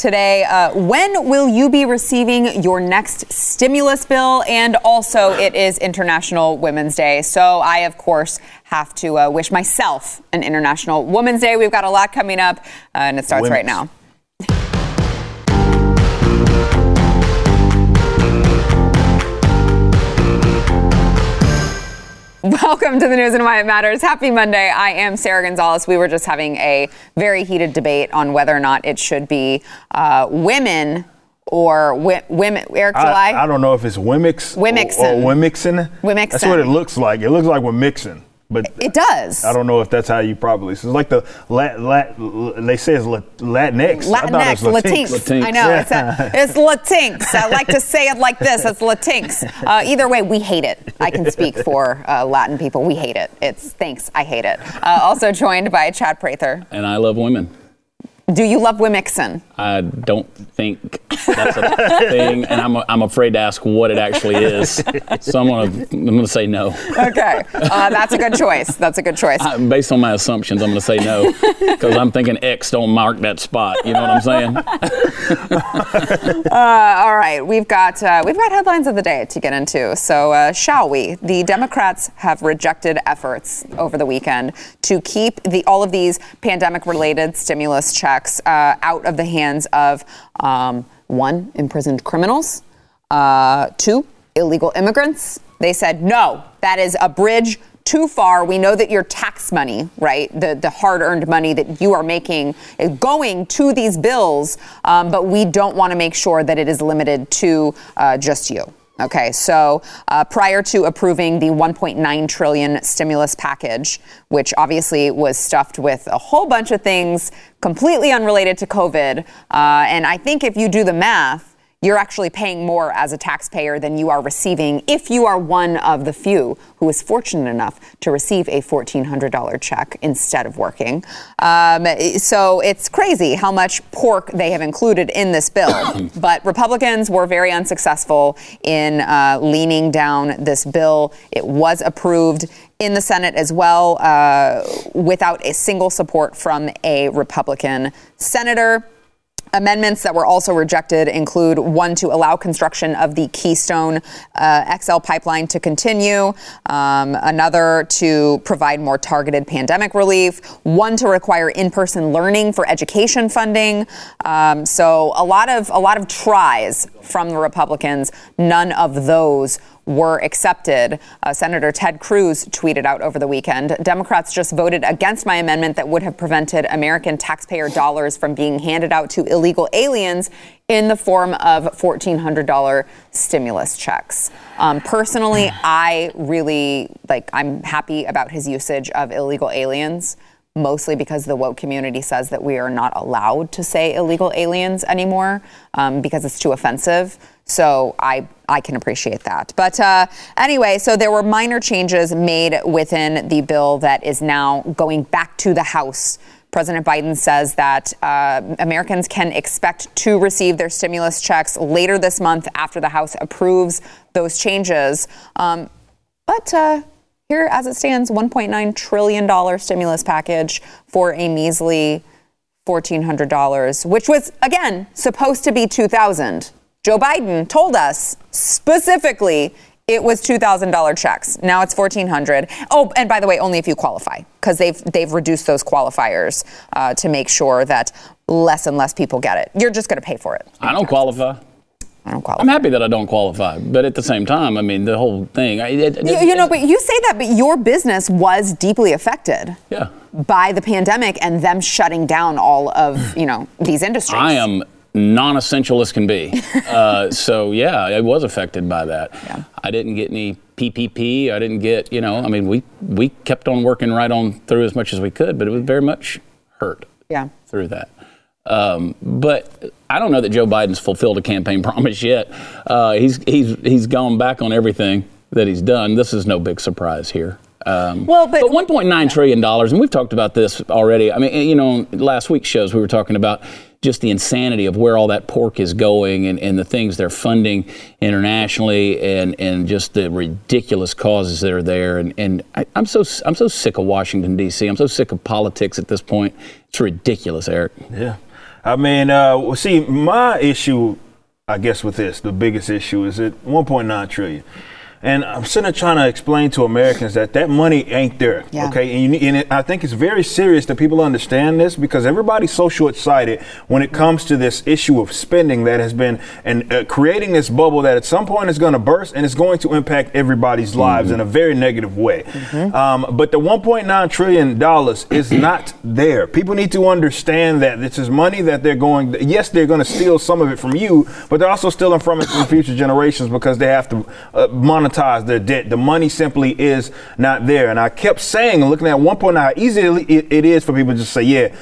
today. Uh, when will you be receiving your next stimulus bill? And also, it is International Women's Day. So, I, of course, have to uh, wish myself an International Women's Day. We've got a lot coming up, uh, and it starts Women's. right now. Welcome to the news and why it matters. Happy Monday. I am Sara Gonzales. We were just having a very heated debate on whether or not it should be uh, women or wi- women. Eric July. I, I don't know if it's Wimix Wimixin. or, or Wimixin. Wimixin. That's what it looks like. It looks like we're mixing, but it does. I don't know if that's how you probably. It's like the lat, lat, they say it's lat, Latinx. I thought Latinx, it was Latinx. Latinx. I know. Yeah. It's, a, it's Latinx. I like to say it like this. It's Latinx. Uh, either way, we hate it. I can speak for uh, Latin people. We hate it. It's thanks. I hate it. Uh, also joined by Chad Prather. And I love women. Do you love Wimixon? I don't think that's a thing, and I'm, I'm afraid to ask what it actually is. So I'm gonna I'm gonna say no. Okay. Uh, that's a good choice. That's a good choice. I- Based on my assumptions, I'm gonna say no because I'm thinking X don't mark that spot. You know what I'm saying? Uh, all right, we've got uh, we've got headlines of the day to get into. So uh, shall we? The Democrats have rejected efforts over the weekend to keep the all of these pandemic-related stimulus checks uh, out of the hands of um, one imprisoned criminals, uh, two illegal immigrants. They said no, that is a bridge too far. We know that your tax money, right, the, the hard earned money that you are making is going to these bills, um, but we don't want to make sure that it is limited to uh, just you. Okay, so uh, prior to approving the 1.9 trillion stimulus package, which obviously was stuffed with a whole bunch of things completely unrelated to COVID, uh, and I think if you do the math, you're actually paying more as a taxpayer than you are receiving if you are one of the few who is fortunate enough to receive a $1,400 check instead of working. Um, so it's crazy how much pork they have included in this bill. but Republicans were very unsuccessful in uh, leaning down this bill. It was approved in the Senate as well uh, without a single support from a Republican senator. Amendments that were also rejected include one to allow construction of the Keystone uh, XL pipeline to continue, um, another to provide more targeted pandemic relief, one to require in-person learning for education funding. Um, so a lot of a lot of tries from the Republicans. None of those were accepted. Uh, Senator Ted Cruz tweeted out over the weekend Democrats just voted against my amendment that would have prevented American taxpayer dollars from being handed out to illegal aliens in the form of $1,400 stimulus checks. Um, personally, I really like, I'm happy about his usage of illegal aliens. Mostly because the woke community says that we are not allowed to say illegal aliens anymore um, because it's too offensive. So I I can appreciate that. But uh, anyway, so there were minor changes made within the bill that is now going back to the House. President Biden says that uh, Americans can expect to receive their stimulus checks later this month after the House approves those changes. Um, but uh, here, as it stands, $1.9 trillion stimulus package for a measly $1,400, which was, again, supposed to be 2000 Joe Biden told us specifically it was $2,000 checks. Now it's 1400 Oh, and by the way, only if you qualify, because they've, they've reduced those qualifiers uh, to make sure that less and less people get it. You're just going to pay for it. I don't qualify. I don't qualify. I'm happy that I don't qualify, but at the same time, I mean, the whole thing. I, it, it- You, you know, but you say that, but your business was deeply affected yeah. by the pandemic and them shutting down all of, you know, these industries. I am non-essential as can be. uh, so yeah, I was affected by that. Yeah. I didn't get any PPP. I didn't get, you know, I mean, we we kept on working right on through as much as we could, but it was very much hurt Yeah. through that. Um, but I don't know that Joe Biden's fulfilled a campaign promise yet. Uh, he's he's he's gone back on everything that he's done. This is no big surprise here. Um, Well, but- 1.9 trillion dollars, and we've talked about this already. I mean, you know, last week's shows we were talking about just the insanity of where all that pork is going and, and the things they're funding internationally and, and just the ridiculous causes that are there. And, and I, I'm so I'm so sick of Washington D.C. I'm so sick of politics at this point. It's ridiculous, Eric. Yeah. I mean, uh, see, my issue, I guess, with this, the biggest issue is at 1.9 trillion. And I'm sitting there trying to explain to Americans that that money ain't there. Yeah. Okay. And, you, need- and it, I think it's very serious that people understand this because everybody's so short sighted when it comes to this issue of spending that has been and uh, creating this bubble that at some point is going to burst and it's going to impact everybody's lives in a very negative way. Um, but the 1.9 trillion dollars is not there. People need to understand that this is money that they're going. Yes, they're going to steal some of it from you, but they're also stealing from it from future generations because they have to uh, monetize their debt. The money simply is not there. And I kept saying, looking at 1.9, how easy it, is for people to just say, yeah,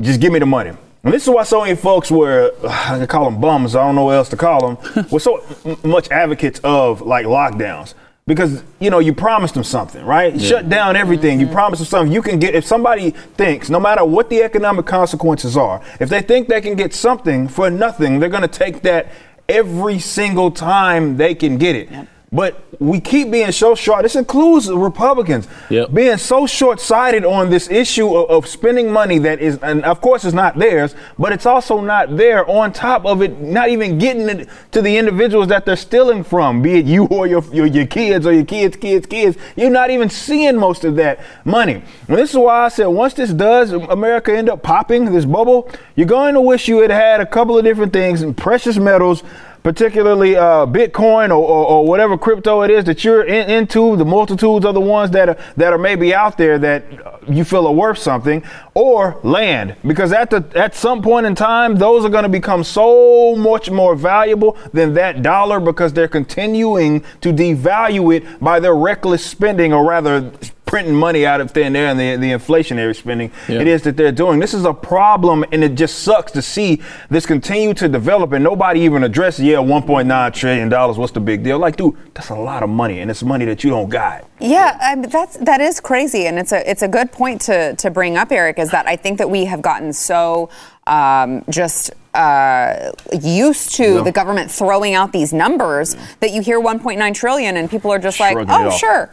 just give me the money. And this is why so many folks were, I can call them bums, I don't know what else to call them, were so m- much advocates of like lockdowns. Because, you know, you promised them something, right? Shut down everything. You mm-hmm. promised them something. You can get, if somebody thinks, no matter what the economic consequences are, if they think they can get something for nothing, they're going to take that every single time they can get it. But we keep being so short. This includes the Republicans Yep. being so short-sighted on this issue of, of spending money that is, and of course, is not theirs, but it's also not there. On top of it, not even getting it to the individuals that they're stealing from, be it you or your your, your kids or your kids' kids' kids. You're not even seeing most of that money. And this is why I said once this does, America end up popping this bubble. You're going to wish you had had a couple of different things, and precious metals particularly uh, Bitcoin or, or, or whatever crypto it is that you're in, into, the multitudes of the ones that are that are maybe out there that uh, you feel are worth something, or land, because at the at some point in time, those are going to become so much more valuable than that dollar because they're continuing to devalue it by their reckless spending, or rather printing money out of thin air and the, the inflationary spending Yeah. it is that they're doing. This is a problem, and it just sucks to see this continue to develop, and nobody even addresses. Yeah, 1.9 trillion dollars. What's the big deal? Like, dude, that's a lot of money, and it's money that you don't got. Yeah, I mean, that's that is crazy, and it's a it's a good point to to bring up, Eric. Is that I think that we have gotten so um, just uh, used to Yeah. the government throwing out these numbers that you hear 1.9 trillion, and people are just like, Shrugging it oh, off. sure.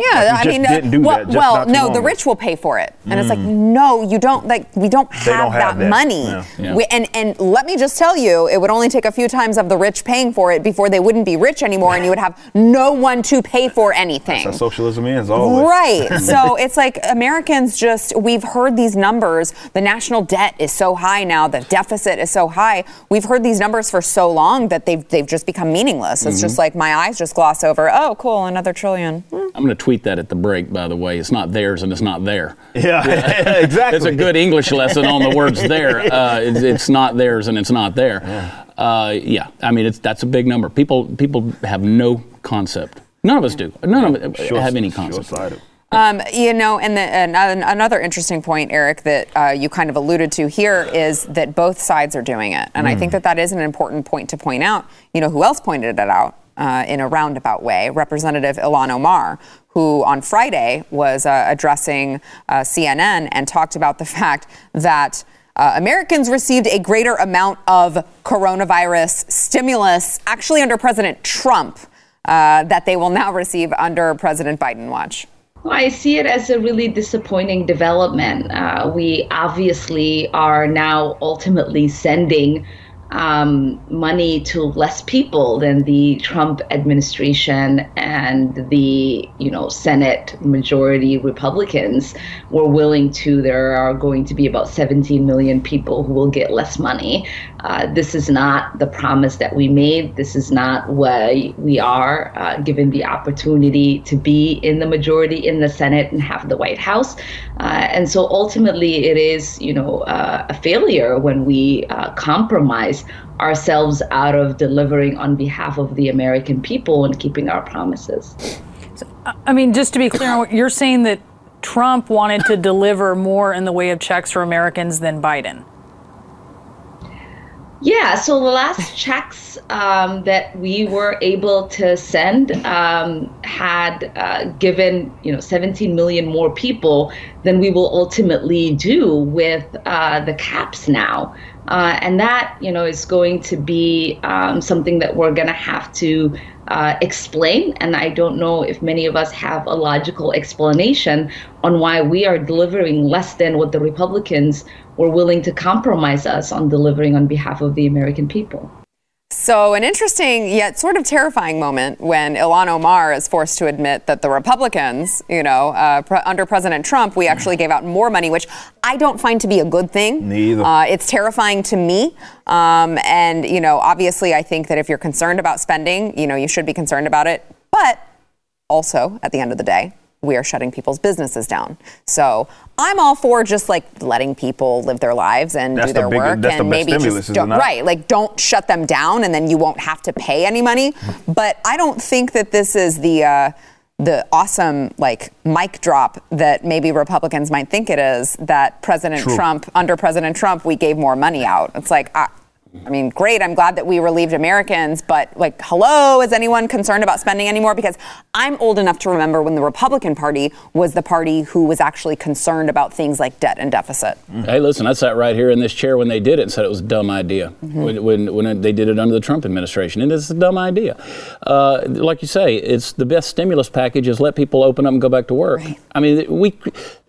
Yeah, Like you I just mean, uh, didn't do well, that just well no, the rich will pay for it, and it's like, no, you don't. Like, we don't have, don't have that, that. money. Yeah. Yeah. We- and and let me just tell you, it would only take a few times of the rich paying for it before they wouldn't be rich anymore, and you would have no one to pay for anything. That's how socialism is always. Right. so it's like Americans just, we've heard these numbers. The national debt is so high now, the deficit is so high. We've heard these numbers for so long that they've, they've just become meaningless. It's Mm-hmm. just like my eyes just gloss over, oh, cool, another trillion. Hmm. I'm going to tweet that at the break, by the way. It's not theirs and it's not there. Yeah, exactly. it's a good English lesson on the words there. Uh, it's, it's not theirs and it's not there. Uh, yeah, I mean, it's, that's a big number. People, people have no concept. None of us do. None of us Short- have any concept. Short-sighted. Um, you know, and, the, and an- another interesting point, Eric, that uh, you kind of alluded to here is that both sides are doing it, and I think that that is an important point to point out. You know, who else pointed it out uh, in a roundabout way? Representative Ilhan Omar, who on Friday was uh, addressing uh, CNN and talked about the fact that. Uh, Americans received a greater amount of coronavirus stimulus actually under President Trump uh, that they will now receive under President Biden. Watch. I see it as a really disappointing development. Uh, we obviously are now ultimately sending um, money to less people than the Trump administration and the you know Senate majority Republicans were willing to. There are going to be about 17 million people who will get less money. Uh, this is not the promise that we made. This is not where we are, uh, given the opportunity to be in the majority in the Senate and have the White House. Uh, and so ultimately, it is, you know, uh, a failure when we uh, compromise ourselves out of delivering on behalf of the American people and keeping our promises. I mean, just to be clear, you're saying that Trump wanted to deliver more in the way of checks for Americans than Biden. Yeah, so the last checks um, that we were able to send um, had uh, given you know 17 million more people than we will ultimately do with uh, the caps now. Uh, and that, you know, is going to be um, something that we're going to have to uh, explain. And I don't know if many of us have a logical explanation on why we are delivering less than what the Republicans were willing to compromise us on delivering on behalf of the American people. So, an interesting yet sort of terrifying moment when Ilhan Omar is forced to admit that the Republicans, you know, uh, pre- under President Trump, we actually gave out more money, which I don't find to be a good thing. Neither. Uh, it's terrifying to me. Um, and, you know, obviously, I think that if you're concerned about spending, you know, you should be concerned about it. But also, at the end of the day, we are shutting people's businesses down. So I'm all for just like letting people live their lives and That's do the their big- work that's the and maybe stimulus, just don't, right like don't shut them down and then you won't have to pay any money. But I don't think that this is the uh, the awesome like mic drop that maybe Republicans might think it is that President True. Trump under President Trump we gave more money out. It's like. I, I mean, great. I'm glad that we relieved Americans, but like, hello, is anyone concerned about spending anymore? Because I'm old enough to remember when the Republican Party was the party who was actually concerned about things like debt and deficit. Hey, listen, I sat right here in this chair when they did it and said it was a dumb idea. Mm-hmm. When, when, when they did it under the Trump administration, and it's a dumb idea. Uh, like you say, it's the best stimulus package is let people open up and go back to work. I mean, we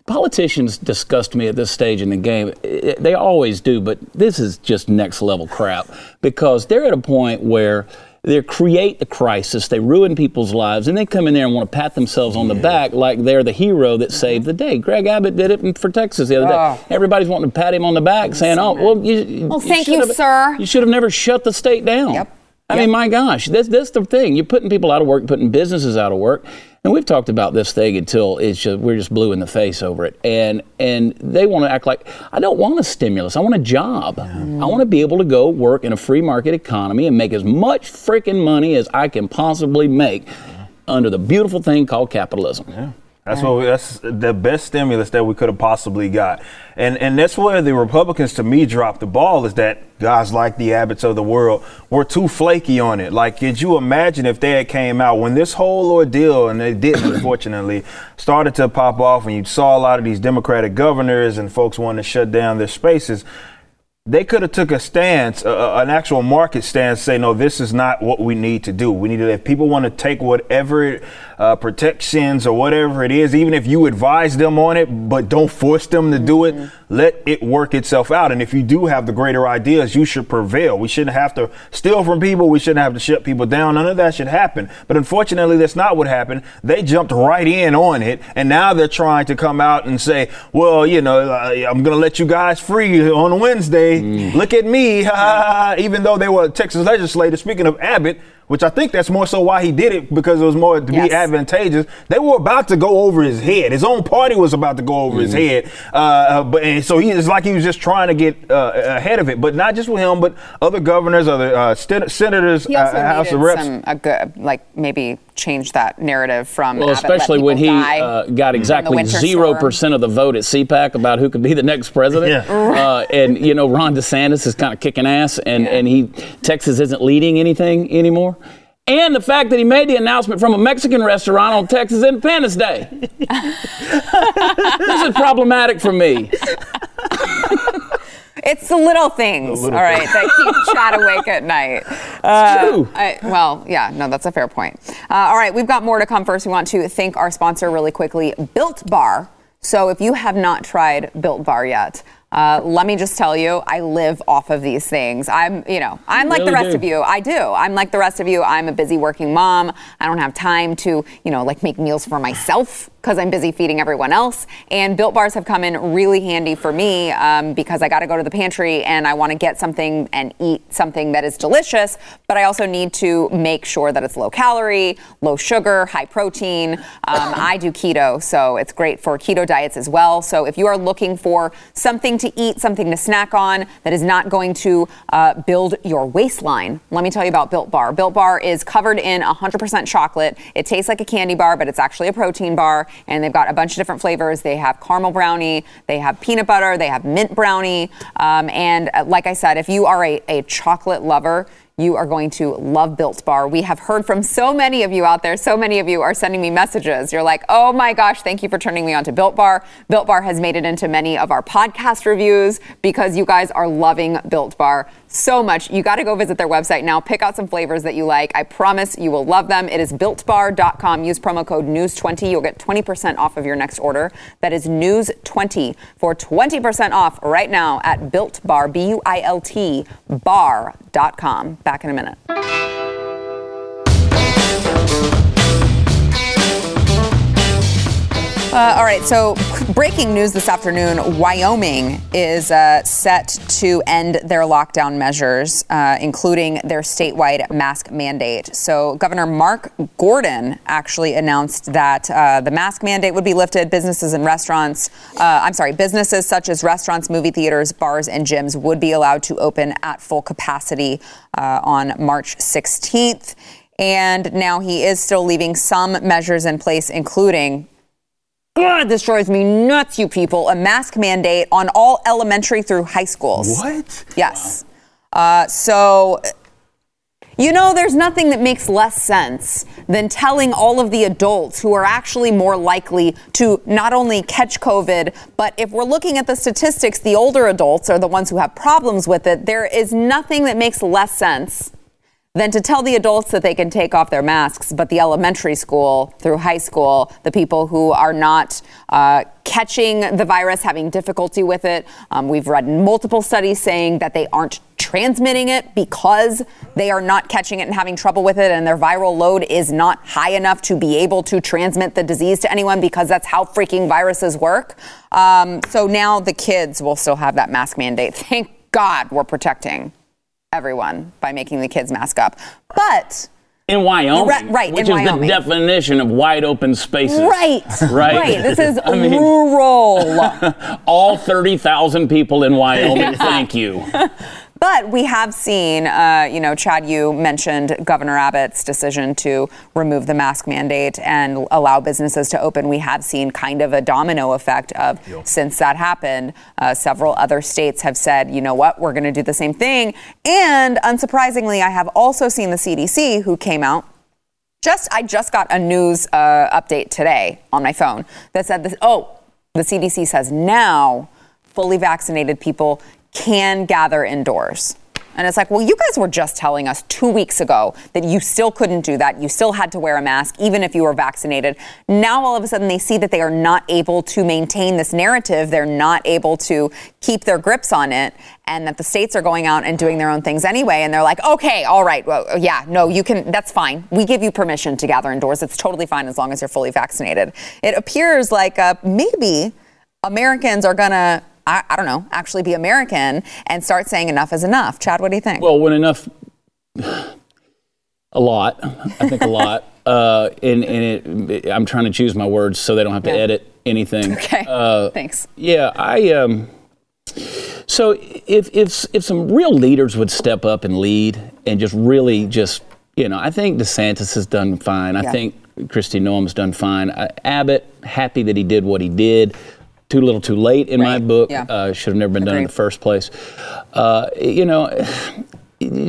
politicians disgust me at this stage in the game. I- They always do, but this is just next level crap because they're at a point where they create the crisis, they ruin people's lives, and they come in there and want to pat themselves on the back like they're the hero that saved the day. Greg Abbott did it for Texas the other day. Everybody's wanting to pat him on the back, saying, "Oh, well, you, Well, you thank you, sir." You should have never shut the state down." Yep. I Yep. mean, my gosh, that's that's the thing. You're putting people out of work, putting businesses out of work, and we've talked about this thing until it's just we're just blue in the face over it. And and they want to act like I don't want a stimulus. I want a job. I want to be able to go work in a free market economy and make as much freaking money as I can possibly make under the beautiful thing called capitalism. That's what we, that's the best stimulus that we could have possibly got, and and that's where the Republicans to me dropped the ball is that guys like the Abbotts of the world were too flaky on it. Like, could you imagine if they had came out when this whole ordeal and they didn't, unfortunately, started to pop off, and you saw a lot of these Democratic governors and folks wanting to shut down their spaces they could have took a stance, uh, an actual market stance, say, no, this is not what we need to do. We need to, if people want to take whatever uh, protections or whatever it is, even if you advise them on it, but don't force them to do it, let it work itself out. And if you do have the greater ideas, you should prevail. We shouldn't have to steal from people. We shouldn't have to shut people down. None of that should happen. But unfortunately, that's not what happened. They jumped right in on it, and now they're trying to come out and say, well, you know, uh, I'm going to let you guys free on Wednesday. Look at me. Ha, ha, ha. Even though they were Texas legislators, speaking of Abbott, which I think that's more so why he did it because it was more to Yes. be advantageous. They were about to go over his head. His own party was about to go over his head. Uh, uh, but and so he it's like he was just trying to get uh, ahead of it. But not just with him, but other governors, other uh, sten- senators, uh, House of Reps. some a good like maybe change that narrative from Well, Abbott, especially when he uh, got exactly winter zero percent of the vote at CPAC about who could be the next president. Yeah. Uh, and you know, Ron DeSantis is kind of kicking ass, and Yeah. and he Texas isn't leading anything anymore. And the fact that he made the announcement from a Mexican restaurant on Texas Independence Day. this is problematic for me. It's the little things, little all right, that keep Chad awake at night. Uh, true. I, well, yeah, no, that's a fair point. Uh, all right, we've got more to come first. We want to thank our sponsor really quickly, Built Bar. So if you have not tried Built Bar yet, uh, let me just tell you, I live off of these things. I'm, you know, I'm like the rest do. of you. I do. I'm like the rest of you. I'm a busy working mom. I don't have time to, you know, like make meals for myself because I'm busy feeding everyone else. And Built Bars have come in really handy for me um, because I got to go to the pantry and I want to get something and eat something that is delicious, but I also need to make sure that it's low calorie, low sugar, high protein. Um, I do keto, so it's great for keto diets as well. So if you are looking for something to eat, something to snack on that is not going to uh, build your waistline, let me tell you about Built Bar. Built Bar is covered in 100% chocolate. It tastes like a candy bar, but it's actually a protein bar. And they've got a bunch of different flavors. They have caramel brownie, they have peanut butter, they have mint brownie. Um, and uh, like I said, if you are a, a chocolate lover, you are going to love Built Bar. We have heard from so many of you out there. So many of you are sending me messages. You're like, oh my gosh, thank you for turning me on to Built Bar. Built Bar has made it into many of our podcast reviews because you guys are loving Built Bar so much. You got to go visit their website now. Pick out some flavors that you like. I promise you will love them. It is builtbar.com. Use promo code news20. You'll get 20% off of your next order. That is news20 for 20% off right now at builtbar, B U I L T, bar.com. Back in a minute. Uh, all right, so breaking news this afternoon Wyoming is uh, set to end their lockdown measures, uh, including their statewide mask mandate. So, Governor Mark Gordon actually announced that uh, the mask mandate would be lifted. Businesses and restaurants, uh, I'm sorry, businesses such as restaurants, movie theaters, bars, and gyms would be allowed to open at full capacity uh, on March 16th. And now he is still leaving some measures in place, including God, this drives me nuts, you people. A mask mandate on all elementary through high schools. What? Yes. Uh, so, you know, there's nothing that makes less sense than telling all of the adults who are actually more likely to not only catch COVID, but if we're looking at the statistics, the older adults are the ones who have problems with it. There is nothing that makes less sense than to tell the adults that they can take off their masks, but the elementary school through high school, the people who are not uh, catching the virus, having difficulty with it. Um, we've read multiple studies saying that they aren't transmitting it because they are not catching it and having trouble with it, and their viral load is not high enough to be able to transmit the disease to anyone because that's how freaking viruses work. Um, so now the kids will still have that mask mandate. Thank God we're protecting everyone by making the kids mask up. But in Wyoming, Right- right, which is Wyoming. the definition of wide open spaces. right, Right. This is I mean- rural. All 30,000 people in Wyoming, thank you. But we have seen, uh, you know, Chad, you mentioned Governor Abbott's decision to remove the mask mandate and allow businesses to open. We have seen kind of a domino effect of since that happened, uh, several other states have said, you know what, we're going to do the same thing. And unsurprisingly, I have also seen the CDC who came out just I just got a news uh, update today on my phone that said this. Oh, the CDC says now fully vaccinated people can gather indoors. And it's like, well, you guys were just telling us two weeks ago that you still couldn't do that. You still had to wear a mask, even if you were vaccinated. Now, all of a sudden, they see that they are not able to maintain this narrative. They're not able to keep their grips on it, and that the states are going out and doing their own things anyway. And they're like, okay, all right, well, yeah, no, you can, that's fine. We give you permission to gather indoors. It's totally fine as long as you're fully vaccinated. It appears like uh, maybe Americans are going to. I, I don't know, actually be American and start saying enough is enough. Chad, what do you think? Well, when enough, a lot, I think a lot. Uh, and and it, I'm trying to choose my words so they don't have to Yeah. edit anything. okay. Uh, Thanks. Yeah, I um. So if if if some real leaders would step up and lead and just really just you know, I think DeSantis has done fine. I Yeah. think Kristi Noem's done fine. I, Abbott happy that he did what he did. Too little, too late in my book. yeah. Uh, should have never been done in the first place. Uh, you know,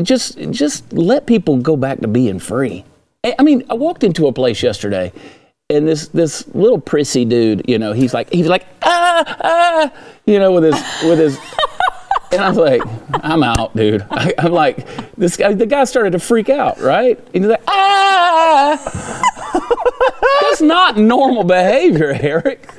just just let people go back to being free. I mean, I walked into a place yesterday, and this this little prissy dude, you know, he's like he's like ah ah, you know, with his with his. And I was like, I'm out, dude. I, I'm like, this guy, the guy started to freak out, right? And he's like, ah! That's not normal behavior, Eric.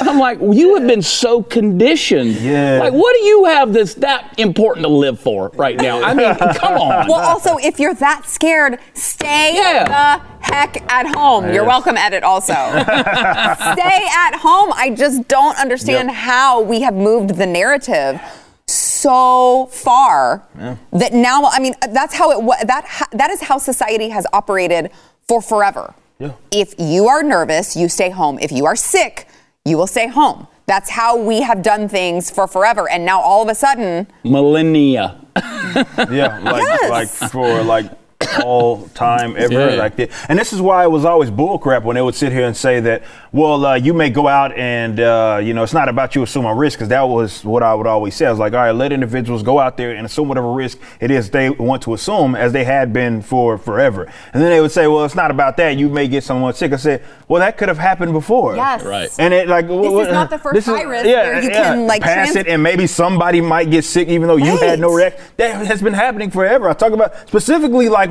I'm like, well, you have been so conditioned. Yeah. Like, what do you have that's that important to live for right now? I mean, come on. Well, also, if you're that scared, stay Yeah. the heck at home. You're Yes. welcome, edit also. stay at home. I just don't understand Yep. how we have moved the narrative so far that now I mean that's how it wa- that that is how society has operated for forever. Yeah. If you are nervous, you stay home. If you are sick, you will stay home. That's how we have done things for forever. And now all of a sudden, Millennia. Yeah, like Yes. like for like all time ever Yeah. like that. And this is why it was always bullcrap when they would sit here and say that, well, uh, you may go out and uh, you know it's not about you assuming risk because that was what I would always say. I was like, all right, let individuals go out there and assume whatever risk it is they want to assume, as they had been for forever. And then they would say, well, it's not about that. You may get someone sick. I said, well, that could have happened before. Yes. Right. And it like this is not the first virus where you can, like, pass trans- it and maybe somebody might get sick even though you had no Right. reaction. That has been happening forever. I talk about specifically like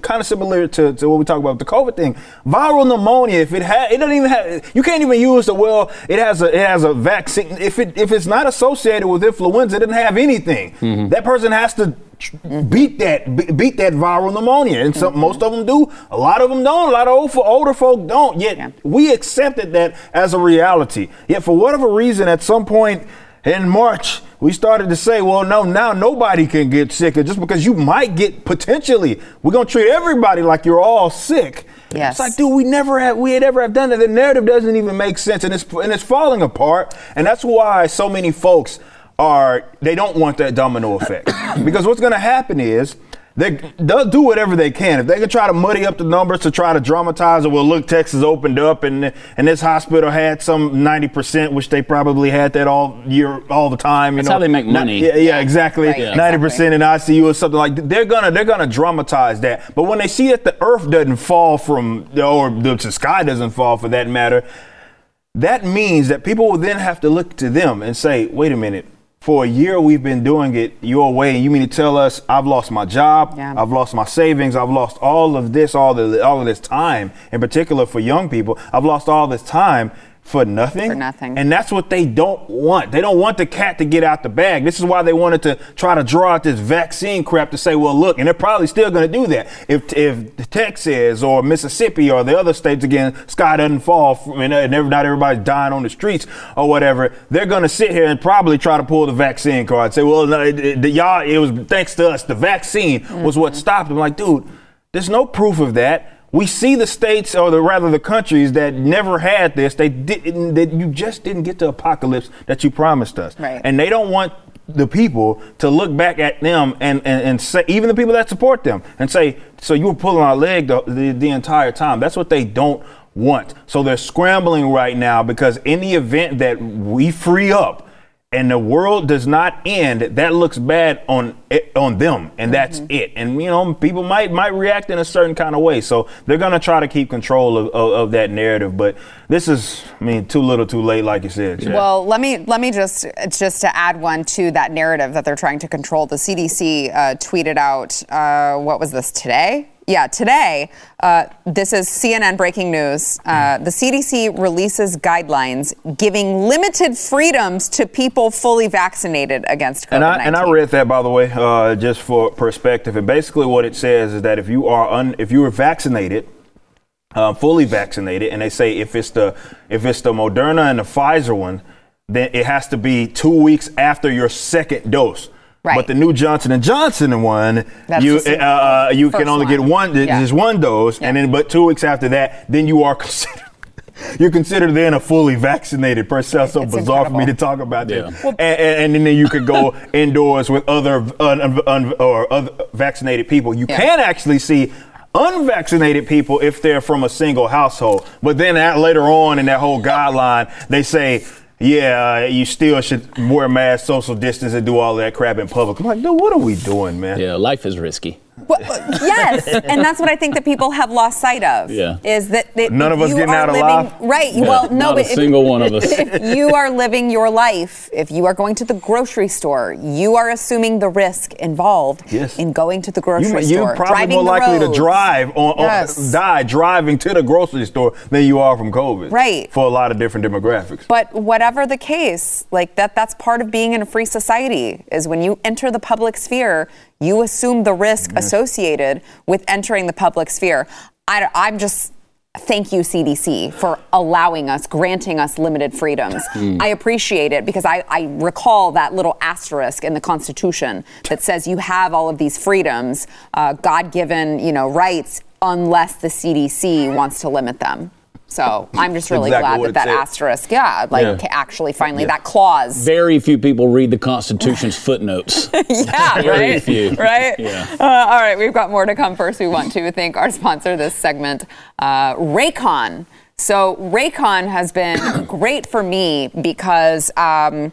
kind of similar to, to what we talk about the COVID thing. Viral pneumonia. If it had, it doesn't even have. You can't even use the well. It has a it has a vaccine. If it if it's not associated with influenza, it doesn't have anything. Mm-hmm. That person has to beat that beat that viral pneumonia, and some most of them do. A lot of them don't. A lot of old, older folk don't. Yet Yeah. we accepted that as a reality. Yet for whatever reason, at some point in March, we started to say, well, no, now nobody can get sick. Just because you might get potentially, we're gonna treat everybody like you're all sick. Yes. It's like, dude, we never have, we had ever have done that. The narrative doesn't even make sense, and it's and it's falling apart. And that's why so many folks are they don't want that domino effect because what's gonna happen is. They, they'll do whatever they can. If they can try to muddy up the numbers to try to dramatize it, well, look, Texas opened up and and this hospital had some 90%, which they probably had that all year, all the time. You That's know, how they make Not- money. yeah, yeah, exactly. Right, yeah. 90% in ICU or something like that. They're gonna they're gonna dramatize that. But when they see that the earth doesn't fall from or the sky doesn't fall for that matter, that means that people will then have to look to them and say, wait a minute, for a year we've been doing it your way, and you mean to tell us I've lost my job, Yeah. I've lost my savings, I've lost all of this, all of all of this time, in particular for young people, I've lost all this time for nothing. For nothing. And that's what they don't want. They don't want the cat to get out the bag. This is why they wanted to try to draw out this vaccine crap to say, well, look, and they're probably still going to do that. If if Texas or Mississippi or the other states again, sky doesn't fall, from, and uh, never- not everybody's dying on the streets or whatever, they're going to sit here and probably try to pull the vaccine card. Say, well, no, it, it- y'all, it was thanks to us. The vaccine was what stopped them. Like, dude, there's no proof of that. We see the states, or the, rather the countries that never had this. They didn't. That you just didn't get the apocalypse that you promised us. Right. And they don't want the people to look back at them and, and, and say, even the people that support them, and say, so you were pulling our leg the, the, the entire time. That's what they don't want. So they're scrambling right now because in the event that we free up and the world does not end, that looks bad on it, on them, and that's it. And you know, people might might react in a certain kind of way, so they're gonna try to keep control of, of, of that narrative. But this is, I mean, too little, too late, like you said. Chad. Well, let me let me just just to add one to that narrative that they're trying to control. The CDC uh, tweeted out uh, what was this today? Yeah, today. Uh, this is CNN breaking news. Uh, the CDC releases guidelines giving limited freedoms to people fully vaccinated against COVID-19. And I, and I read that by the way, uh, just for perspective. And basically, what it says is that if you are un, if you are vaccinated, uh, fully vaccinated, and they say if it's the if it's the Moderna and the Pfizer one, then it has to be two weeks after your second dose. Right. But the new Johnson and Johnson one, That's you uh, you can first only get one. one, Yeah. just one dose, and then but two weeks after that, then you are considered. You're considered then a fully vaccinated person. That's so It's bizarre for me to talk about Yeah. this. and, and, and then you could go indoors with other un, un, un- or other vaccinated people. You Yeah. can actually see unvaccinated people if they're from a single household. But then that, later on in that whole guideline, they say. Yeah, uh, you still should wear masks, social distance, and do all that crap in public. I'm like, dude, what are we doing, man? Yeah, life is risky. Well, uh, yes, and that's what I think that people have lost sight of. Yeah. Is that, that None of us you getting are out living, alive? Right. Yeah, well, no, not but a single one of us. if you are living your life, if you are going to the grocery store, you are assuming the risk involved Yes. in going to the grocery You, store. you're probably driving more the likely to drive on, on Yes. die driving to the grocery store than you are from COVID. Right. For a lot of different demographics. But whatever the case, like that that's part of being in a free society is when you enter the public sphere, you assume the risk associated with entering the public sphere. I, I'm just thank you CDC for allowing us, granting us limited freedoms. I appreciate it because I, I recall that little asterisk in the Constitution that says you have all of these freedoms, uh, God-given, you know, rights, unless the CDC wants to limit them. So I'm just really Exactly glad that that said. asterisk, yeah, like Yeah. actually finally that clause. Very few people read the Constitution's footnotes. yeah, Very right. few. Right. Yeah. Uh, all right, we've got more to come. First, we want to thank our sponsor this segment, uh, Raycon. So Raycon has been great for me because um,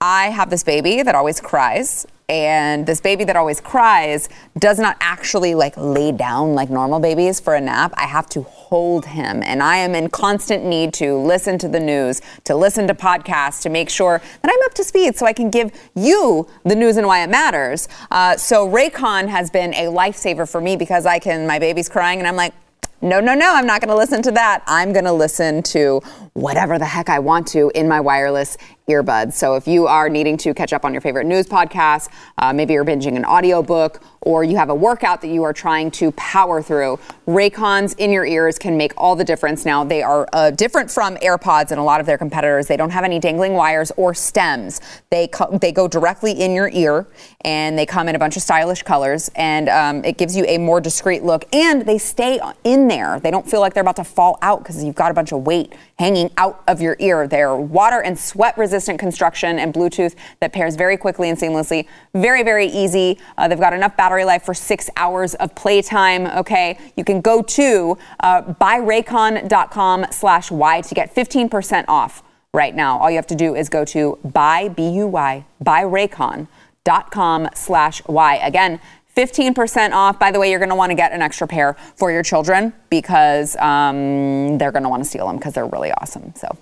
I have this baby that always cries. And this baby that always cries does not actually like lay down like normal babies for a nap. I have to hold him. And I am in constant need to listen to the news, to listen to podcasts, to make sure that I'm up to speed so I can give you the news and why it matters. Uh, so Raycon has been a lifesaver for me because I can, my baby's crying and I'm like, no, no, no, I'm not going to listen to that. I'm going to listen to whatever the heck I want to in my wireless earbuds. So if you are needing to catch up on your favorite news podcast, uh, maybe you're binging an audiobook, or you have a workout that you are trying to power through, Raycons in your ears can make all the difference. Now, they are uh, different from AirPods and a lot of their competitors. They don't have any dangling wires or stems. They, co- they go directly in your ear, and they come in a bunch of stylish colors, and um, it gives you a more discreet look, and they stay in there. They don't feel like they're about to fall out because you've got a bunch of weight hanging out of your ear. They're water and sweat resistant construction and Bluetooth that pairs very quickly and seamlessly. Very, very easy. Uh, they've got enough battery life for six hours of playtime. Okay, you can go to uh, buyraycon.com slash Y to get 15% off right now. All you have to do is go to buy, B-U-Y, buyraycon.com slash Y. Again, 15% off. By the way, you're going to want to get an extra pair for your children because um, they're going to want to steal them because they're really awesome. So,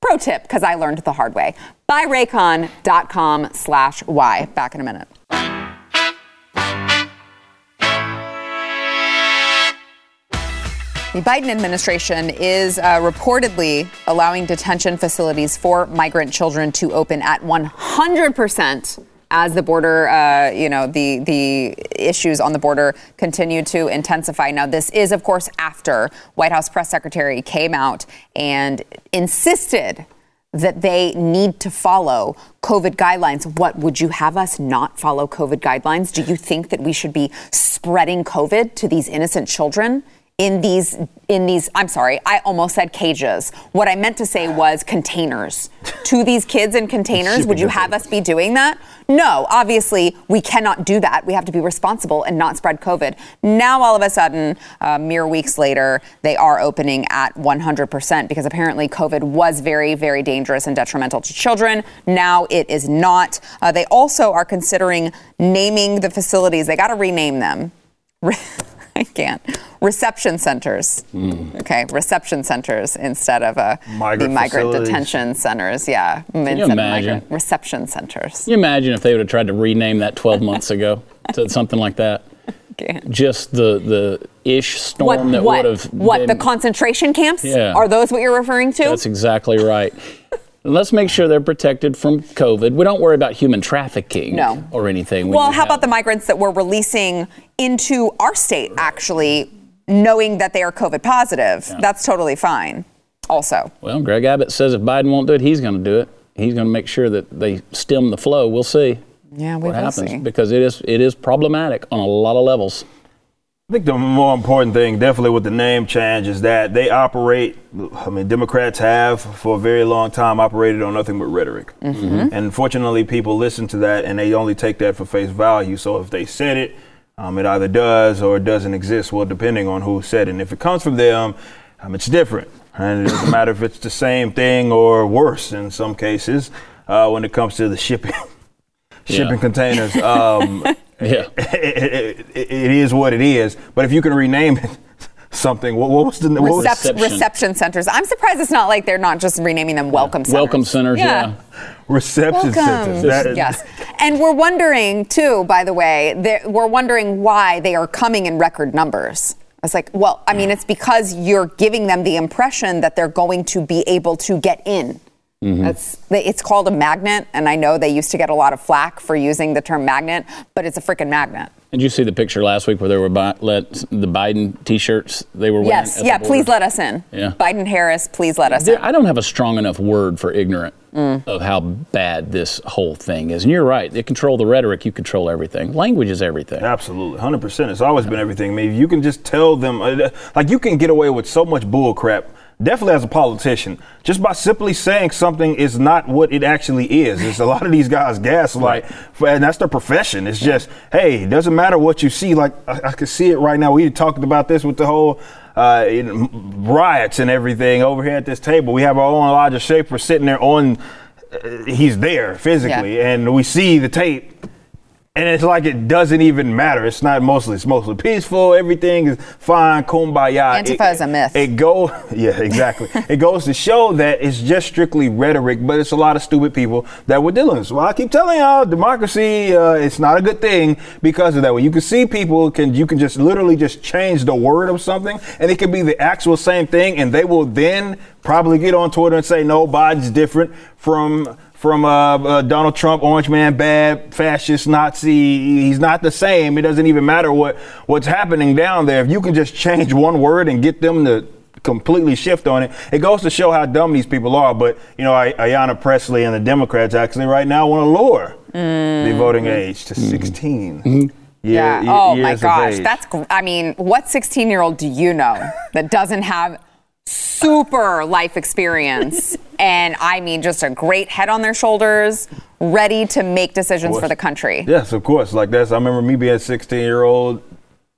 pro tip because I learned the hard way. Buyraycon.com slash Y. Back in a minute. The Biden administration is uh, reportedly allowing detention facilities for migrant children to open at 100% as the border, uh, you know, the the issues on the border continue to intensify. Now, this is, of course, after White House press secretary came out and insisted that they need to follow COVID guidelines. What would you have us not follow COVID guidelines? Do you think that we should be spreading COVID to these innocent children? In these in these I'm sorry, I almost said cages. What I meant to say was containers. to these kids in containers, would you have us be doing that? No, obviously we cannot do that. We have to be responsible and not spread COVID. Now all of a sudden, uh, mere weeks later, they are opening at 100% because apparently COVID was very, very dangerous and detrimental to children. Now it is not. Uh, they also are considering naming the facilities. They got to rename them. I can't. Reception centers. Okay, reception centers instead of uh, Migrant migrant detention centers. Yeah, instead you imagine? reception centers. Can you imagine if they would have tried to rename that 12 months ago to something like that? Can't. Just the the ish storm What? that What? would have what? been- The concentration camps? Yeah. Are those what you're referring to? That's exactly right. Let's make sure they're protected from COVID. We don't worry about human trafficking No. or anything. when well, how have- about the migrants that we're releasing into our state? Actually, knowing that they are COVID positive, that's totally fine. Also. Well, Greg Abbott says if Biden won't do it, he's going to do it. He's going to make sure that they stem the flow. We'll see Yeah, we what will happens see. because it is it is problematic on a lot of levels. I think the more important thing, definitely with the name change, is that they operate. I mean, Democrats have for a very long time operated on nothing but rhetoric, and fortunately, people listen to that and they only take that for face value. So if they said it, um, it either does or it doesn't exist. Well, depending on who said it. And if it comes from them, um, it's different, and it doesn't matter if it's the same thing or worse in some cases. Uh, when it comes to the shipping, shipping Yeah. containers. Um, Yeah. it, it, it is what it is. But if you can rename it something, what, what was the what was- Recep- Reception. reception centers. I'm surprised it's not like they're not just renaming them welcome centers. Welcome centers, yeah. reception centers? Welcome. That- yes. And we're wondering, too, by the way, that- we're wondering why they are coming in record numbers. It's like, well, I mean, it's because you're giving them the impression that they're going to be able to get in. Mm-hmm. That's it's called a magnet, and I know they used to get a lot of flack for using the term magnet, but it's a freaking magnet. Did you see the picture last week where they were buy, let the Biden T-shirts they were wearing? Yes, at yeah. border? Please let us in. Yeah. Biden Harris, please let us There- in. I don't have a strong enough word for ignorant Mm. of how bad this whole thing is. And you're right. They control the rhetoric. You control everything. Language is everything. Absolutely, hundred percent. It's always been everything. I mean, you can just tell them, uh, like you can get away with so much bull crap definitely as a politician, just by simply saying something is not what it actually is. It's a lot of these guys gaslight, and that's their profession. It's just, hey, it doesn't matter what you see. Like I, I can see it right now. We talked about this with the whole uh, riots and everything over here at this table. We have our own Elijah Schaffer sitting there on. Uh, he's there physically, Yeah. and we see the tape. And it's like it doesn't even matter. It's not mostly. It's mostly peaceful. Everything is fine. Kumbaya. Antifa is a myth. It go. Yeah, exactly. it goes to show that it's just strictly rhetoric, but it's a lot of stupid people that we're dealing with. So I keep telling y'all, democracy, uh, it's not a good thing because of that. When you can see people, can you can just literally just change the word of something, and it can be the actual same thing, and they will then probably get on Twitter and say, no, Biden's different from from uh, uh, Donald Trump, Orange Man, bad, fascist, Nazi. He's not the same. It doesn't even matter what what's happening down there. If you can just change one word and get them to completely shift on it, it goes to show how dumb these people are. But you know, I- Ayanna Pressley and the Democrats actually right now want to lower the voting age to 16. year- Yeah. ye- oh my gosh. That's. I mean, what 16 year old do you know that doesn't have super life experience and I mean just a great head on their shoulders, ready to make decisions for the country? yes, of course. Like that's. I remember me being 16 year old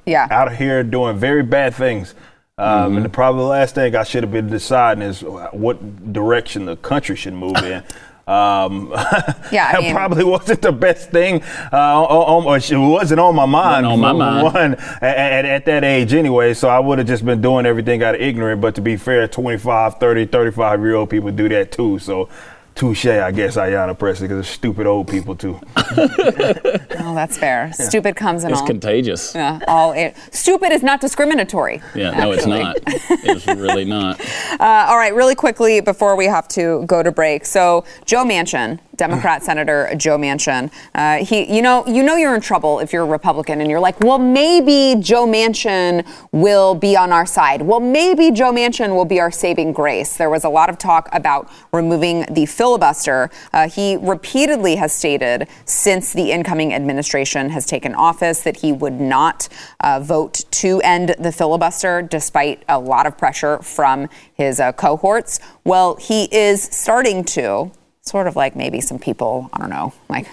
Yeah. out of here doing very bad things. Um, And the, probably the last thing I should have been deciding is what direction the country should move in. Um, Yeah, I that mean- probably wasn't the best thing. Uh, on, on, or it wasn't on my mind. On my mind. One, at, at, at that age anyway. So I would have just been doing everything out of ignorance. But to be fair, 25, 30, 35 year old people do that too. So touche, I guess, Ayanna Pressley, because it's stupid old people too. Oh, that's fair. Stupid comes in It's all. contagious. yeah, all it, stupid is not discriminatory. Yeah, no, it's not. It's really not. Uh, all right, really quickly before we have to go to break. So Joe Manchin, Democrat Senator Joe Manchin, uh, he, you know, you know you're in trouble if you're a Republican and you're like, well, maybe Joe Manchin will be on our side. Well, maybe Joe Manchin will be our saving grace. There was a lot of talk about removing the filibuster. Uh, he repeatedly has stated since the incoming administration has taken office that he would not uh, vote to end the filibuster, despite a lot of pressure from his uh, cohorts. Well, he is starting to, sort of like maybe some people, I don't know, like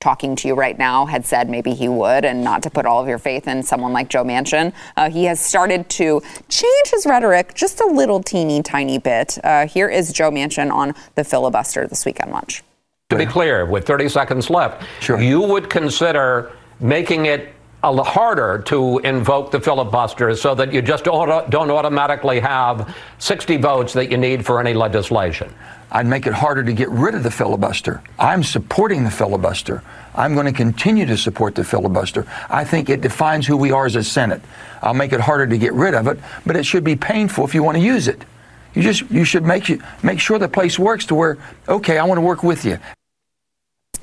talking to you right now had said maybe he would and not to put all of your faith in someone like Joe Manchin. Uh, he has started to change his rhetoric just a little teeny tiny bit. Uh, here is Joe Manchin on the filibuster this weekend lunch. To be clear, with 30 seconds left, you would consider making it a l- harder to invoke the filibuster so that you just auto- don't automatically have 60 votes that you need for any legislation. I'd make it harder to get rid of the filibuster. I'm supporting the filibuster. I'm going to continue to support the filibuster. I think it defines who we are as a Senate. I'll make it harder to get rid of it, but it should be painful if you want to use it. You just you should make you make sure the place works to where okay, I want to work with you.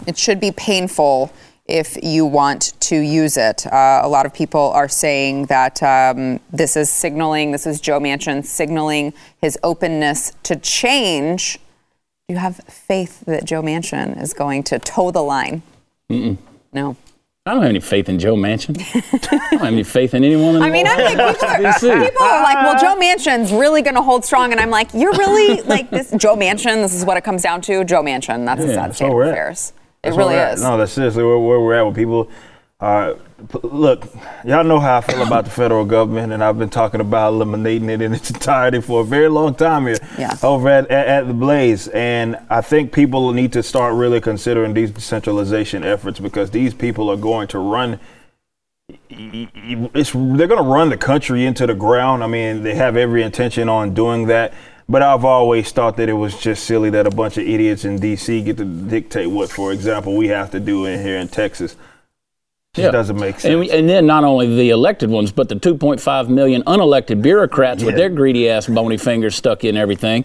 It should be painful if you want to use it. Uh, a lot of people are saying that um, this is signaling, this is Joe Manchin signaling his openness to change. Do you have faith that Joe Manchin is going to toe the line? No. I don't have any faith in Joe Manchin. I don't have any faith in anyone in I mean, I'm like, people are, people are like, well, Joe Manchin's really going to hold strong. And I'm like, you're really like this, Joe Manchin, this is what it comes down to. Joe Manchin, that's a Yeah, sad state of affairs. It That's where really at. is. No, that's seriously where, where we're at with people. Uh, look, y'all know how I feel about the federal government, and I've been talking about eliminating it in its entirety for a very long time here Yeah. over at, at, at the Blaze. And I think people need to start really considering these decentralization efforts because these people are going to run. It's, they're going to run the country into the ground. I mean, they have every intention on doing that. But I've always thought that it was just silly that a bunch of idiots in D.C. get to dictate what, for example, we have to do in here in Texas. Just Yeah. doesn't make sense. And, we- and then not only the elected ones, but the 2.5 million unelected bureaucrats with their greedy ass bony fingers stuck in everything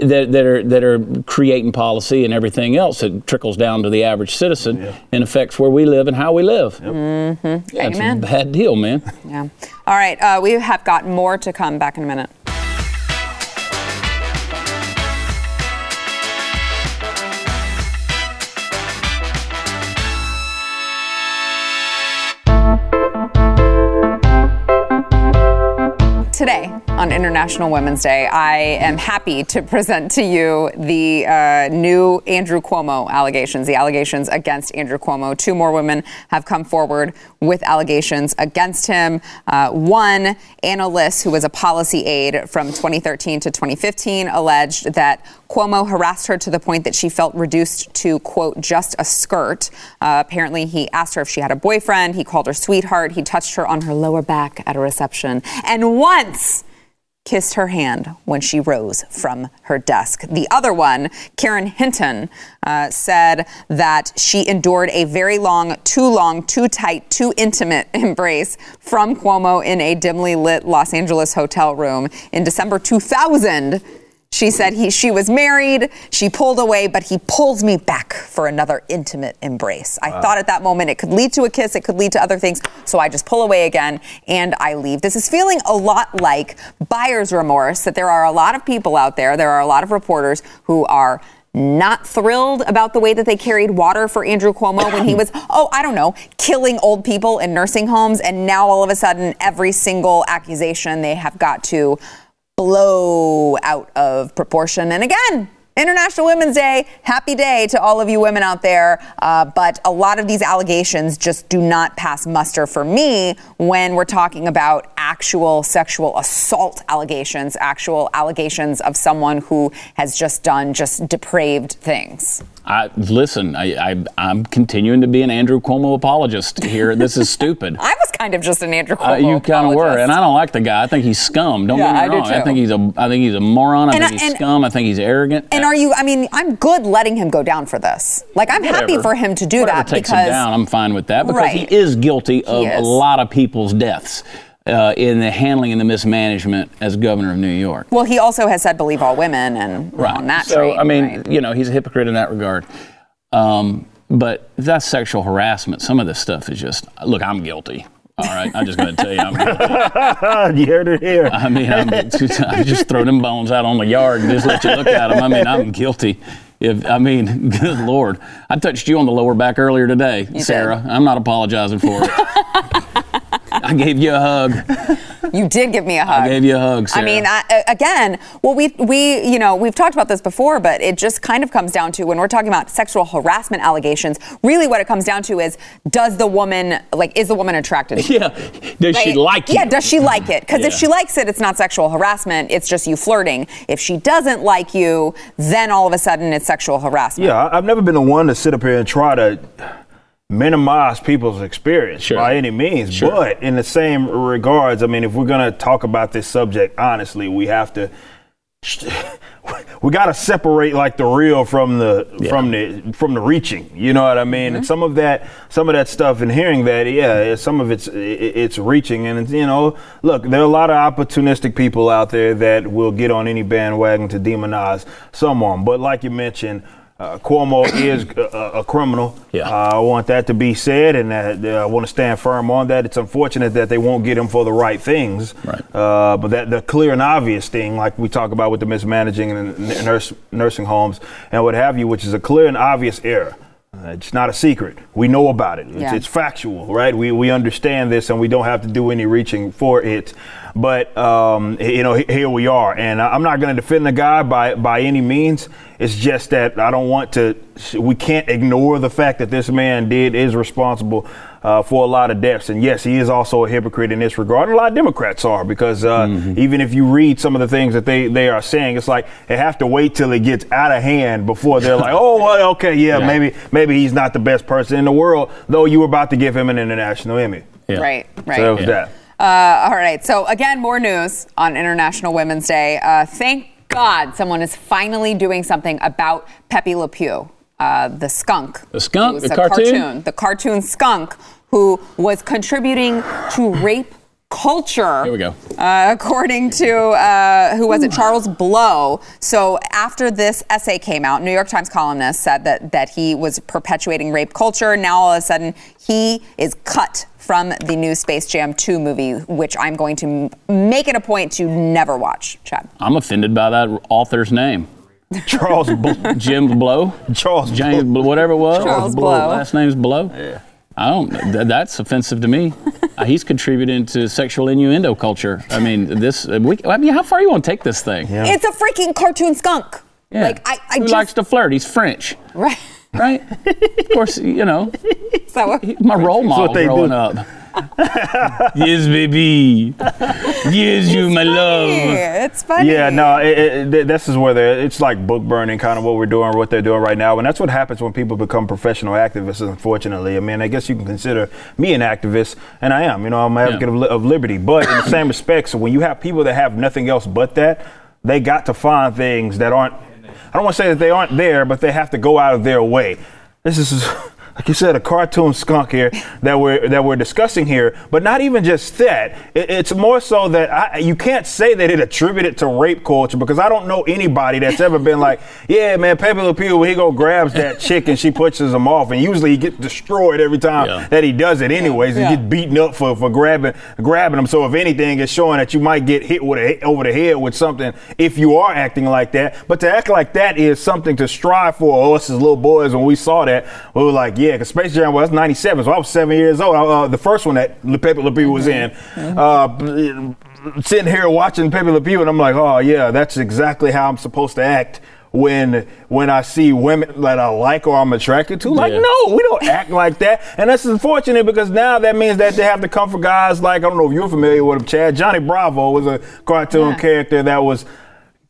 that, that are that are creating policy and everything else that trickles down to the average citizen Yeah. and affects where we live and how we live. Mm-hmm. Yeah, it's a bad deal, man. Yeah. All right. Uh, we have got more to come back in a minute. On on International Women's Day, I am happy to present to you the uh, new Andrew Cuomo allegations, the allegations against Andrew Cuomo. Two more women have come forward with allegations against him. Uh, one, Ana Liss, who was a policy aide from 2013 to 2015, alleged that Cuomo harassed her to the point that she felt reduced to, quote, just a skirt. Uh, apparently, he asked her if she had a boyfriend. He called her sweetheart. He touched her on her lower back at a reception. And once, kissed her hand when she rose from her desk. The other one, Karen Hinton, uh, said that she endured a very long, too long, too tight, too intimate embrace from Cuomo in a dimly lit Los Angeles hotel room in December 2000. She said he, she was married, she pulled away, but he pulls me back for another intimate embrace. I thought at that moment it could lead to a kiss, it could lead to other things, so I just pull away again and I leave. This is feeling a lot like buyer's remorse, that there are a lot of people out there, there are a lot of reporters who are not thrilled about the way that they carried water for Andrew Cuomo when he was, oh, I don't know, killing old people in nursing homes. And now all of a sudden, every single accusation they have got to blow out of proportion. And again, International Women's Day, happy day to all of you women out there. Uh, but a lot of these allegations just do not pass muster for me when we're talking about actual sexual assault allegations, actual allegations of someone who has just done just depraved things. I, listen, I, I, I'm continuing to be an Andrew Cuomo apologist here. This is stupid. I was kind of just an Andrew Cuomo Uh, you kind of were, and I don't like the guy. I think he's scum. Don't Yeah, get I me wrong. I too. think he's a, I think he's a moron. I And think I- he's scum. I think he's arrogant. And are you? I mean, I'm good letting him go down for this. Like, I'm happy for him to do Whatever that takes because him down, I'm fine with that because Right. he is guilty of a is. lot of people's deaths uh, in the handling and the mismanagement as governor of New York. well, he also has said believe all women and we're on that so train. I mean, right? you know, he's a hypocrite in that regard. Um, but that's sexual harassment. Some of this stuff is just look. I'm guilty. All right, I'm just going to tell you, I'm guilty. you heard it here. I mean, I'm, I just throw them bones out on the yard and just let you look at them. I mean, I'm guilty. If I mean, good lord, I touched you on the lower back earlier today, Sara. I'm not apologizing for it. I gave you a hug. you did give me a hug. I gave you a hug, I mean, I, again, well, we we you know we've talked about this before, but it just kind of comes down to when we're talking about sexual harassment allegations. Really, what it comes down to is does the woman like is the woman attracted? yeah. Does she like you? Yeah, does she like it? Because if she likes it, it's not sexual harassment. It's just you flirting. If she doesn't like you, then all of a sudden it's sexual harassment. Yeah, I've never been the one to sit up here and try to minimize people's experience Sure. by any means. Sure. But in the same regards, I mean, if we're going to talk about this subject honestly, we have to. We got to separate like the real from the from the from the reaching. You know what I mean? Mm-hmm. And some of that, some of that stuff, and hearing that, yeah, some of it's it's reaching. And it's, you know, look, there are a lot of opportunistic people out there that will get on any bandwagon to demonize someone. But like you mentioned, uh, Cuomo is a, a criminal. Yeah. Uh, I want that to be said, and uh, I want to stand firm on that. It's unfortunate that they won't get him for the right things. Right. Uh, but that the clear and obvious thing, like we talk about with the mismanaging and the nurse, nursing homes and what have you, which is a clear and obvious error. Uh, it's not a secret. We know about it. It's, Yeah. it's factual, right? We, we understand this and we don't have to do any reaching for it. But, um, you know, here we are. And I- I'm not going to defend the guy by, by any means. It's just that I don't want to, we can't ignore the fact that this man did, is responsible uh, for a lot of deaths. And yes, he is also a hypocrite in this regard. And a lot of Democrats are because uh, even if you read some of the things that they, they are saying, it's like they have to wait till it gets out of hand before they're like, oh, well, okay, yeah, Yeah. maybe maybe he's not the best person in the world, though you were about to give him an international Emmy. Yeah. Right, right. So that was Yeah. that. Uh, all right. So again, more news on International Women's Day. Uh, thank God someone is finally doing something about Pepe Le Pew, uh, the skunk. The skunk? The a cartoon? The cartoon skunk who was contributing to rape culture. Here we go. Uh, according to uh, who was it, Charles Blow. So after this essay came out, New York Times columnist said that that he was perpetuating rape culture. Now all of a sudden he is cut from the new Space Jam 2 movie, which I'm going to m- make it a point to never watch. Chad. I'm offended by that author's name. Charles Bl- Jim Blow? Charles James Bl- Blow, whatever it was. Charles Blow. Last name's Blow? Yeah. I don't. Th- that's offensive to me. Uh, he's contributing to sexual innuendo culture. I mean, this. uh, We, I mean, how far you want to take this thing? Yeah. It's a freaking cartoon skunk. Like I, I Who just likes to flirt? He's French, right. right? of course, you know, So my role model What they growing do. up. yes, baby. Yes, you, my love. it's funny. Yeah, no, it, it, th- this is where they're, it's like book burning, kind of what we're doing, what they're doing right now, and that's what happens when people become professional activists. Unfortunately, I mean, I guess you can consider me an activist, and I am. You know, I'm an advocate of, li- of liberty, but in the same respect, so when you have people that have nothing else but that, they got to find things that aren't. I don't want to say that they aren't there, but they have to go out of their way. This is. Like you said, a cartoon skunk here that we're that we're discussing here, but not even just that. It, it's more so that I, you can't say that it attributed to rape culture because I don't know anybody that's ever been like, yeah, man, Pepe Le Pew, when he go grabs that chick and she pushes him off, and usually he gets destroyed every time Yeah. that he does it. Anyways, Yeah. he gets beaten up for, for grabbing grabbing him. So if anything, it's showing that you might get hit with a, over the head with something if you are acting like that. But to act like that is something to strive for. Us as little boys, when we saw that, we were like, yeah, because Space Jam was 97, so I was seven years old. Uh, the first one that Le Pepe Le Pew was in. Uh, sitting here watching Pepe Le Pew, and I'm like, oh yeah, that's exactly how I'm supposed to act when when I see women that I like or I'm attracted to. Like, Yeah. no, we don't act like that, and that's unfortunate because now that means that they have to come for guys like I don't know if you're familiar with him, Chad. Johnny Bravo was a cartoon Yeah. character that was.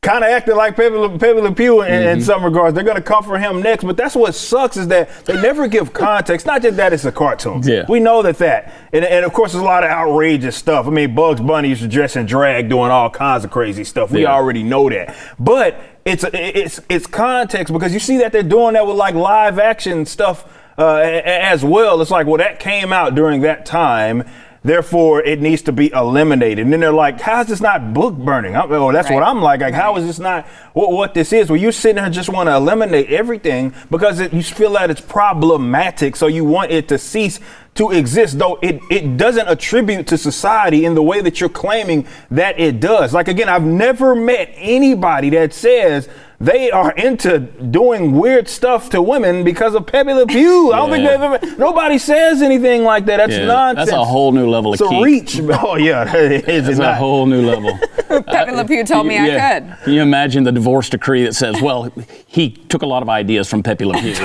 Kind of acting like Pepe Le, Pepe Le Pew in, in some regards. They're going to come for him next, but that's what sucks is that they never give context. Not just that it's a cartoon. Yeah. We know that that. And, and of course, there's a lot of outrageous stuff. I mean, Bugs Bunny used to dress in drag doing all kinds of crazy stuff. We Yeah. already know that. But it's it's it's context because you see that they're doing that with like live action stuff uh, as well. It's like, well, that came out during that time. Therefore, it needs to be eliminated. And then they're like, "How's this not book burning?" I'm, oh, that's what I'm like. Like, how is this not what, what this is? Well, you're sitting there and just want to eliminate everything because it, you feel that it's problematic. So you want it to cease to exist, though it, it doesn't attribute to society in the way that you're claiming that it does. Like, again, I've never met anybody that says they are into doing weird stuff to women because of Pepe Le Pew. I don't think they've ever, nobody says anything like that. That's Yeah, nonsense. that's a whole new level of It's a kink. reach. Oh, yeah. Is it It's a whole new level. Pepe Le Pew told me I could. Can you imagine the divorce decree that says, well, he took a lot of ideas from Pepe Le Pew?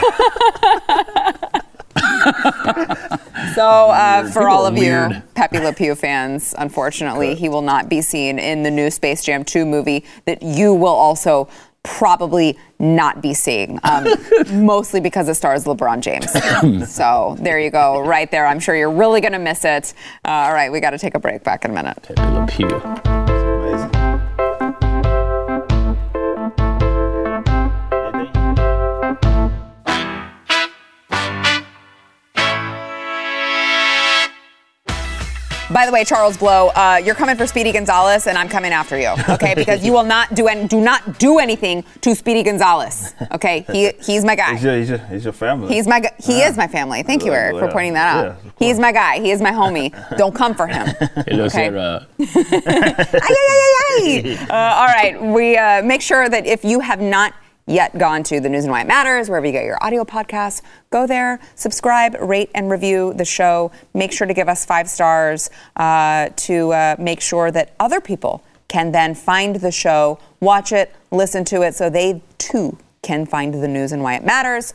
So, uh, for People all are of you weird. Pepe Le Pew fans, unfortunately, he will not be seen in the new Space Jam 2 movie that you will also probably not be seeing, um, mostly because it stars LeBron James. so, there you go, right there. I'm sure you're really going to miss it. Uh, all right, we got to take a break. Back in a minute. By the way, Charles Blow, uh, you're coming for Speedy Gonzales, and I'm coming after you, okay? Because you will not do any, do not do anything to Speedy Gonzales, okay? He he's my guy. He's your, he's your, he's your family. He's my gu- he is my family. Thank you, Eric, for pointing that out. Yeah, He's my guy. He is my homie. Don't come for him. It Okay. like, uh, Ay, ay, ay, ay, ay. Uh, all right, we uh, make sure that if you have not yet gone to the News and Why It Matters, wherever you get your audio podcasts, go there, subscribe, rate, and review the show. Make sure to give us five stars uh, to uh, make sure that other people can then find the show, watch it, listen to it, so they too can find the news and why it matters.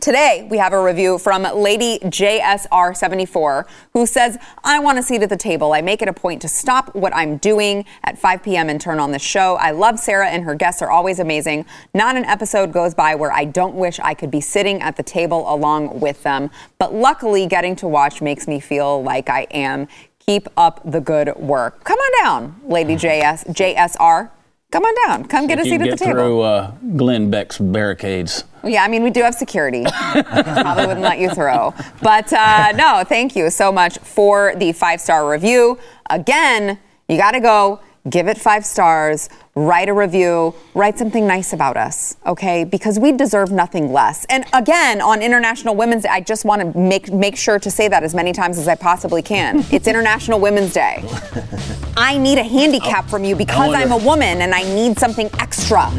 Today, we have a review from Lady JSR74, who says, I want a seat at the table. I make it a point to stop what I'm doing at 5 p.m. and turn on the show. I love Sara, and her guests are always amazing. Not an episode goes by where I don't wish I could be sitting at the table along with them. But luckily, getting to watch makes me feel like I am. Keep up the good work. Come on down, Lady JS, JSR. Come on down. Come get a seat at the table. through uh, Glenn Beck's barricades. Yeah, I mean, we do have security. Probably wouldn't let you through. But uh, no, thank you so much for the five star review. Again, you got to go give it five stars, write a review, write something nice about us, okay? Because we deserve nothing less. And again, on International Women's Day, I just want to make make sure to say that as many times as I possibly can. It's International Women's Day. I need a handicap from you because wonder- I'm a woman and I need something extra, I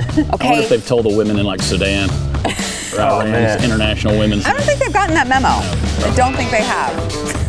wonder if they've told the women in like Sudan. for Iran's oh, man. International Women's. I don't think they've gotten that memo. I don't think they have.